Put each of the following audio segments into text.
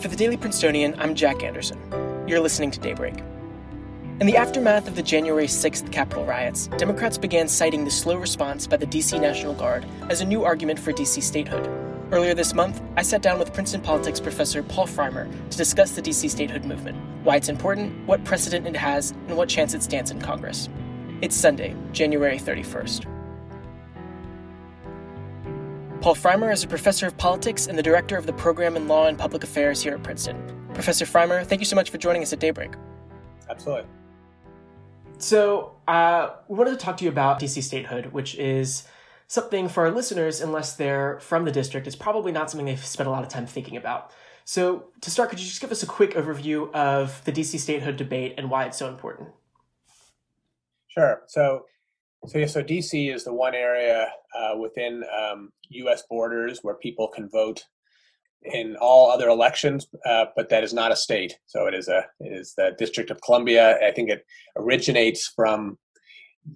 For the Daily Princetonian, I'm Jack Anderson. You're listening to Daybreak. In the aftermath of the January 6th Capitol riots, Democrats began citing the slow response by the DC National Guard as a new argument for DC statehood. Earlier this month, I sat down with Princeton politics professor Paul Frymer to discuss the DC statehood movement, why it's important, what precedent it has, and what chance it stands in Congress. It's Sunday, January 31st. Paul Frymer is a professor of politics and the director of the program in law and public affairs here at Princeton. Professor Frymer, thank you so much for joining us at Daybreak. Absolutely. So, uh, we wanted to talk to you about DC statehood, which is something for our listeners, unless they're from the district, it's probably not something they've spent a lot of time thinking about. So, to start, could you just give us a quick overview of the DC statehood debate and why it's so important? Sure. So, so yeah, so DC is the one area uh, within um, U.S. borders where people can vote in all other elections, uh, but that is not a state. So it is a it is the District of Columbia. I think it originates from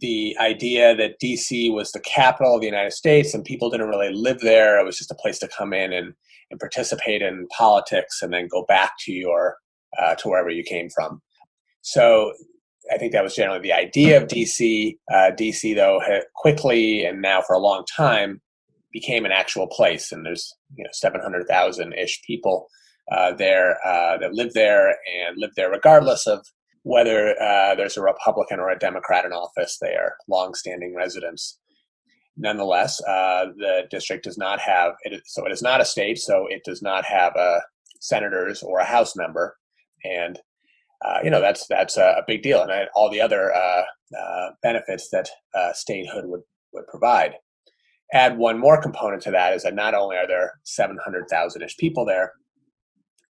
the idea that DC was the capital of the United States and people didn't really live there. It was just a place to come in and, and participate in politics and then go back to your uh, to wherever you came from. So I think that was generally the idea of DC. Uh, DC, though, quickly and now for a long time became an actual place, and there's you know 700,000 ish people uh, there uh, that live there and live there regardless of whether uh, there's a Republican or a Democrat in office. They are longstanding residents. Nonetheless, uh, the district does not have it. So it is not a state. So it does not have a senators or a House member, and uh, you know that's that's a, big deal, and all the other uh, uh, benefits that statehood would would provide. Add one more component to that is that not only are there 700,000 ish people there,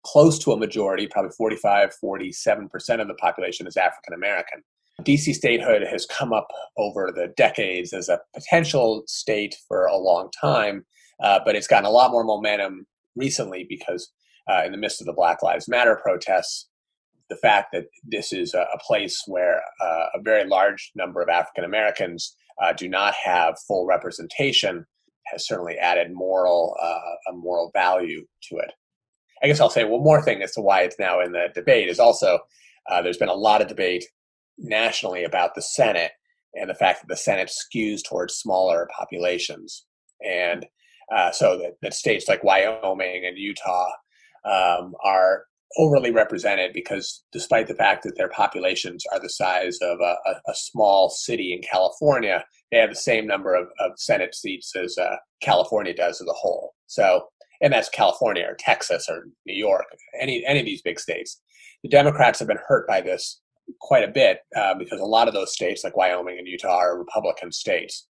close to a majority, probably 45, 47 percent of the population is African American. DC statehood has come up over the decades as a potential state for a long time, uh, but it's gotten a lot more momentum recently because uh, in the midst of the Black Lives Matter protests, the fact that this is a, place where uh, a very large number of African Americans uh, do not have full representation has certainly added moral uh, a moral value to it. I guess I'll say one more thing as to why it's now in the debate is also uh, there's been a lot of debate nationally about the Senate and the fact that the Senate skews towards smaller populations, and uh, so that, that states like Wyoming and Utah um, are overly represented because despite the fact that their populations are the size of a, a, a small city in California, they have the same number of, of Senate seats as uh, California does as a whole. So, and that's California or Texas or New York, any any of these big states. The Democrats have been hurt by this quite a bit uh, because a lot of those states, like Wyoming and Utah, are Republican states.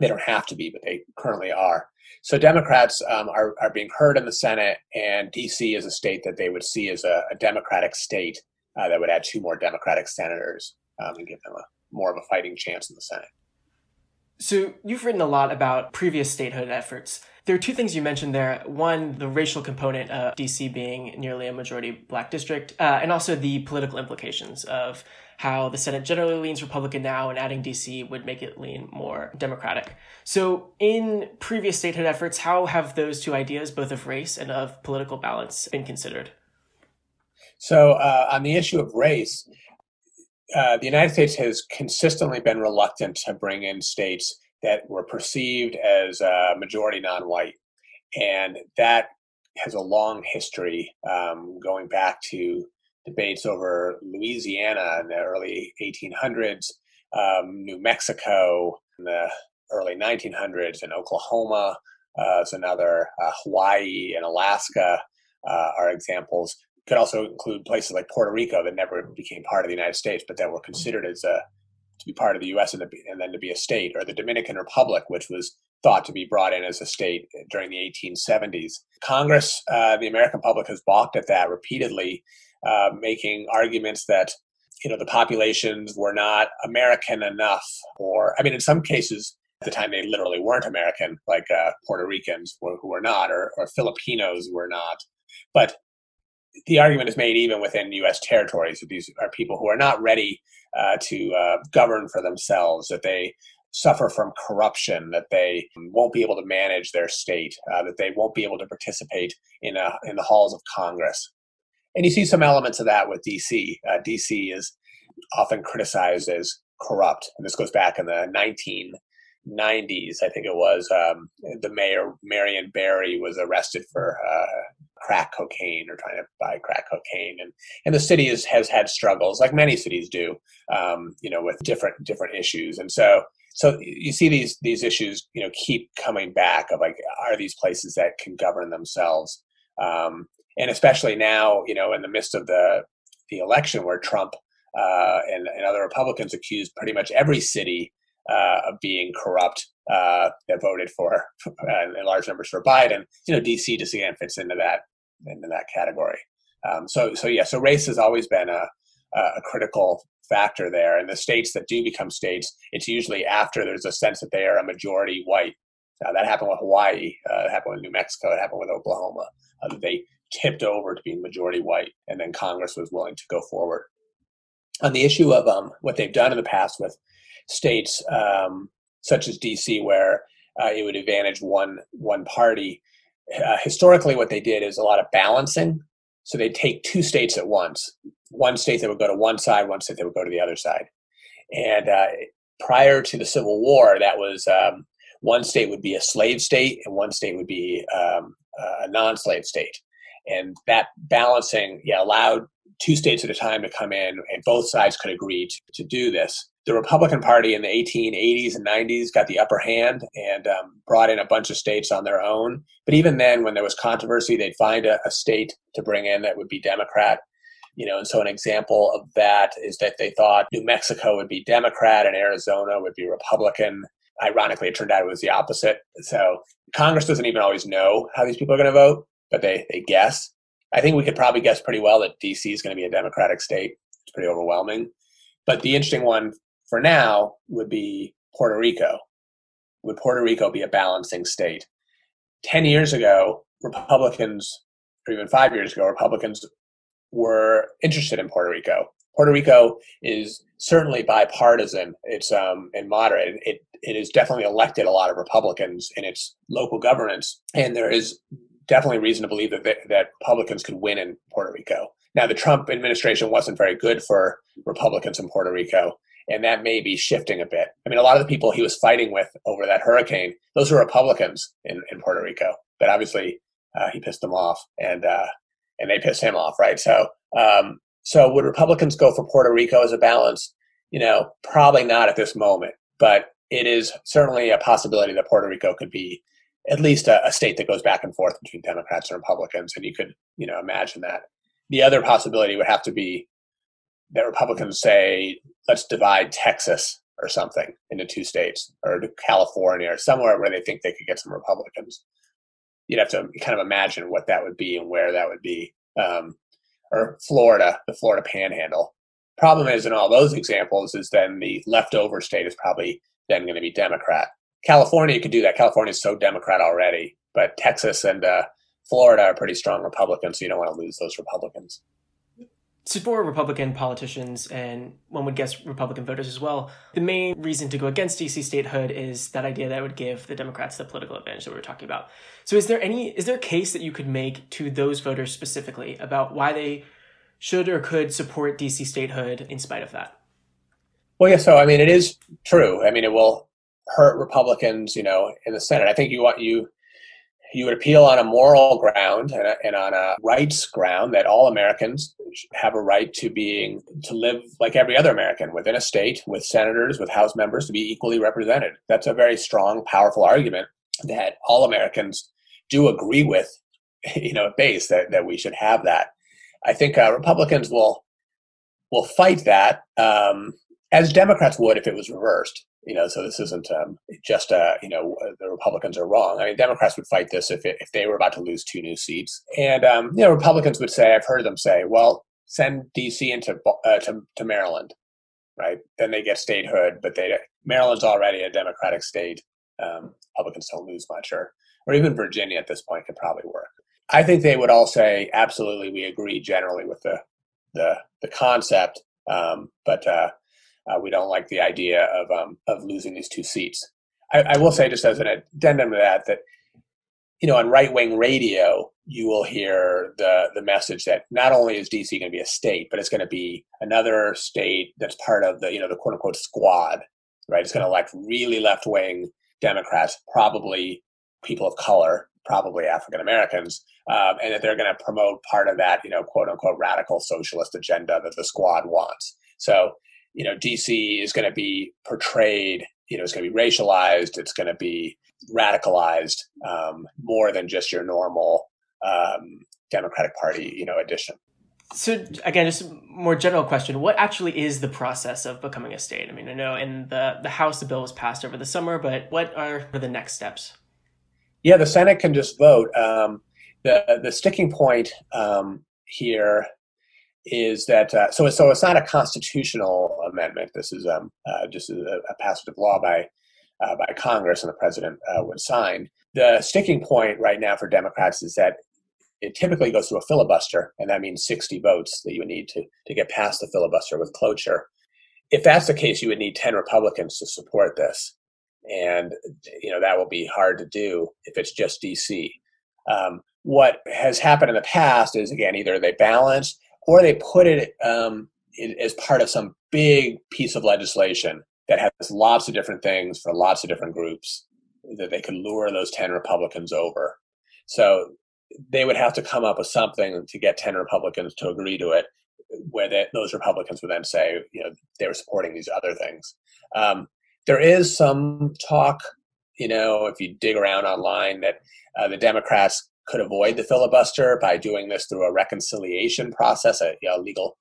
They don't have to be, but they currently are. So Democrats um, are, are being heard in the Senate, and DC is a state that they would see as a, a Democratic state uh, that would add two more Democratic senators um, and give them a, more of a fighting chance in the Senate. So you've written a lot about previous statehood efforts. There are two things you mentioned there. One, the racial component of DC being nearly a majority black district, uh, and also the political implications of how the Senate generally leans Republican now, and adding DC would make it lean more Democratic. So, in previous statehood efforts, how have those two ideas, both of race and of political balance, been considered? So, uh, on the issue of race, uh, the United States has consistently been reluctant to bring in states that were perceived as uh, majority non-white, and that has a long history um, going back to debates over Louisiana in the early 1800s, um, New Mexico in the early 1900s, and Oklahoma uh, is another, uh, Hawaii and Alaska uh, are examples. Could also include places like Puerto Rico that never became part of the United States, but that were considered as a to be part of the U.S. and, and then to be a state, or the Dominican Republic, which was thought to be brought in as a state during the 1870s. Congress, uh, the American public, has balked at that repeatedly uh, making arguments that you know the populations were not American enough, or I mean, in some cases at the time they literally weren't American, like uh, Puerto Ricans were, who were not, or, or Filipinos were not. But the argument is made even within U.S. territories that these are people who are not ready uh, to uh, govern for themselves, that they suffer from corruption, that they won't be able to manage their state, uh, that they won't be able to participate in, a, in the halls of Congress. and you see some elements of that with DC. Uh, DC is often criticized as corrupt, and this goes back in the 1990s, I think it was. Um, the mayor Marion Barry was arrested for uh, crack cocaine or trying to buy crack cocaine, and and the city is, has had struggles, like many cities do, um, you know, with different different issues, and so so you see these these issues you know keep coming back of like are these places that can govern themselves? Um, and especially now you know in the midst of the the election where trump uh, and, and other republicans accused pretty much every city uh, of being corrupt uh, that voted for uh, in large numbers for biden you know dc just again fits into that into that category um, so so yeah so race has always been a, a critical factor there. And the states that do become states, it's usually after there's a sense that they are a majority white. Uh, that happened with Hawaii. Uh, it happened with New Mexico. It happened with Oklahoma. Uh, they tipped over to being majority white, and then Congress was willing to go forward. On the issue of um, what they've done in the past with states um, such as DC, where uh, it would advantage one one party, uh, historically, what they did is a lot of balancing. So they'd take two states at once one state that would go to one side, one state that would go to the other side. And uh, prior to the Civil War, that was um, one state would be a slave state and one state would be um, a non-slave state. And that balancing yeah, allowed two states at a time to come in, and both sides could agree to, to do this. The Republican Party in the 1880s and 90s got the upper hand and um, brought in a bunch of states on their own. But even then, when there was controversy, they'd find a, a state to bring in that would be Democrat you know, and so an example of that is that they thought New Mexico would be Democrat and Arizona would be Republican. Ironically, it turned out it was the opposite. So Congress doesn't even always know how these people are going to vote, but they, they guess. I think we could probably guess pretty well that DC is going to be a Democratic state. It's pretty overwhelming. But the interesting one for now would be Puerto Rico. Would Puerto Rico be a balancing state? 10 years ago, Republicans, or even five years ago, Republicans were interested in Puerto Rico. Puerto Rico is certainly bipartisan. It's um, and moderate. It it has definitely elected a lot of Republicans in its local governance, and there is definitely reason to believe that that Republicans could win in Puerto Rico. Now, the Trump administration wasn't very good for Republicans in Puerto Rico, and that may be shifting a bit. I mean, a lot of the people he was fighting with over that hurricane, those were Republicans in, in Puerto Rico, but obviously uh, he pissed them off, and uh, and they pissed him off, right? So, um, so would Republicans go for Puerto Rico as a balance? You know, probably not at this moment, but it is certainly a possibility that Puerto Rico could be at least a, a state that goes back and forth between Democrats and Republicans, and you could, you know, imagine that. The other possibility would have to be that Republicans say, let's divide Texas or something into two states, or to California, or somewhere where they think they could get some Republicans you'd have to kind of imagine what that would be and where that would be. Um, or Florida, the Florida Panhandle. Problem is, in all those examples, is then the leftover state is probably then going to be Democrat. California could do that. California is so Democrat already, but Texas and uh, Florida are pretty strong Republicans, so you don't want to lose those Republicans. So for Republican politicians, and one would guess Republican voters as well, the main reason to go against DC statehood is that idea that would give the Democrats the political advantage that we were talking about. So is there any is there a case that you could make to those voters specifically about why they should or could support DC statehood in spite of that? Well, yeah. So I mean, it is true. I mean, it will hurt Republicans, you know, in the Senate. I think you want you you would appeal on a moral ground and, a, and, on a rights ground that all Americans have a right to being to live like every other American within a state with senators, with House members to be equally represented. That's a very strong, powerful argument that all Americans do agree with, you know, base that that we should have that. I think uh, Republicans will will fight that um, as Democrats would if it was reversed. You know, so this isn't um, just uh, you know uh, the Republicans are wrong. I mean, Democrats would fight this if it, if they were about to lose two new seats, and um, you know Republicans would say, I've heard them say, well, send DC into uh, to, to Maryland, right? Then they get statehood, but they Maryland's already a Democratic state. Um, Republicans don't lose much, or or even Virginia at this point could probably work. I think they would all say, absolutely, we agree generally with the the the concept, um, but uh, uh, we don't like the idea of um, of losing these two seats. I, I, will say, just as an addendum to that, that you know, on right wing radio, you will hear the the message that not only is DC going to be a state, but it's going to be another state that's part of the you know the quote unquote squad, right? It's going to elect really left wing Democrats, probably people of color, probably African Americans, um, and that they're going to promote part of that you know quote unquote radical socialist agenda that the squad wants. So you know DC is going to be portrayed you know it's going to be racialized, it's going to be radicalized um, more than just your normal um, Democratic Party, you know, addition. So again, just a more general question: What actually is the process of becoming a state? I mean, I know in the the House the bill was passed over the summer, but what are the next steps? Yeah, the Senate can just vote. Um, the the sticking point um, here is that uh, so so it's not a constitutional amendment. This is um, uh, just a, a passage of law by uh, by Congress and the president uh, would sign. The sticking point right now for Democrats is that it typically goes through a filibuster, and that means 60 votes that you would need to, to get past the filibuster with cloture. If that's the case, you would need 10 Republicans to support this. And, you know, that will be hard to do if it's just DC. Um, what has happened in the past is, again, either they balance or they put it um, as part of some big piece of legislation that has lots of different things for lots of different groups that they could lure those 10 Republicans over. So they would have to come up with something to get 10 Republicans to agree to it, where they, those Republicans would then say, you know, they were supporting these other things. Um, there is some talk, you know, if you dig around online, that uh, the Democrats could avoid the filibuster by doing this through a reconciliation process, a you know, legal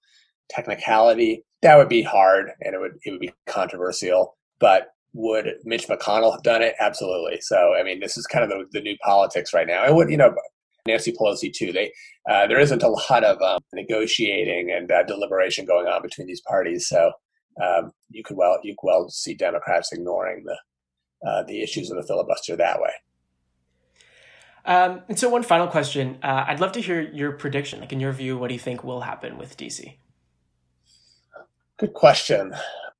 technicality. That would be hard and it would it would be controversial. But would Mitch McConnell have done it? Absolutely. So I mean, this is kind of the, the new politics right now. And would you know Nancy Pelosi too. They uh, there isn't a lot of um, negotiating and uh, deliberation going on between these parties. So um, you could well you could well see Democrats ignoring the uh, the issues of the filibuster that way. Um, and so, one final question: uh, I'd love to hear your prediction. Like, in your view, what do you think will happen with DC? Good question.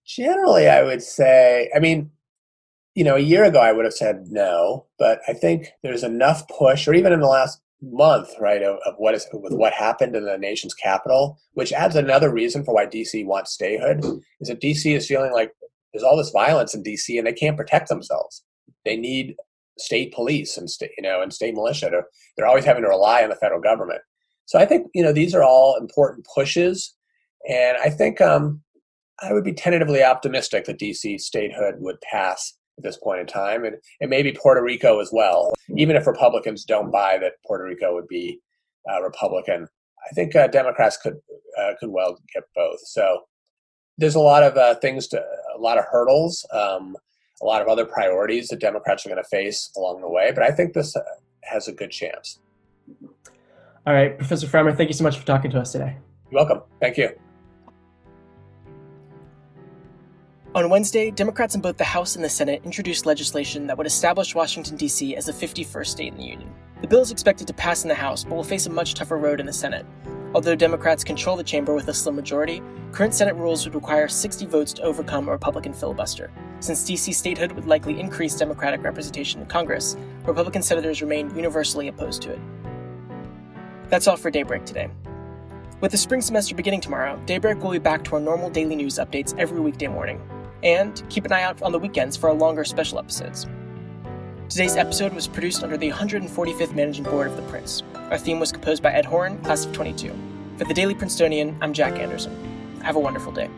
Generally, I would say, I mean, you know, a year ago I would have said no, but I think there's enough push, or even in the last month, right, of, of what is with what happened in the nation's capital, which adds another reason for why DC wants statehood, is that DC is feeling like there's all this violence in DC and they can't protect themselves. They need state police and state, you know, and state militia. They're, they're always having to rely on the federal government. So I think you know these are all important pushes, and I think um, I would be tentatively optimistic that DC statehood would pass at this point in time, and, and maybe Puerto Rico as well. Even if Republicans don't buy that Puerto Rico would be uh, Republican, I think uh, Democrats could uh, could well get both. So there's a lot of uh, things to a lot of hurdles. Um, a lot of other priorities that Democrats are going to face along the way. But I think this uh, has a good chance. All right, Professor Frymer, thank you so much for talking to us today. You're welcome. Thank you. On Wednesday, Democrats in both the House and the Senate introduced legislation that would establish Washington, D.C. as the 51st state in the Union. The bill is expected to pass in the House, but will face a much tougher road in the Senate. Although Democrats control the chamber with a slim majority, current Senate rules would require 60 votes to overcome a Republican filibuster. Since DC statehood would likely increase Democratic representation in Congress, Republican senators remain universally opposed to it. That's all for Daybreak today. With the spring semester beginning tomorrow, Daybreak will be back to our normal daily news updates every weekday morning. And keep an eye out on the weekends for our longer special episodes. Today's episode was produced under the 145th Managing Board of The Prince. Our theme was composed by Ed Horan, class of 22. For the Daily Princetonian, I'm Jack Anderson. Have a wonderful day.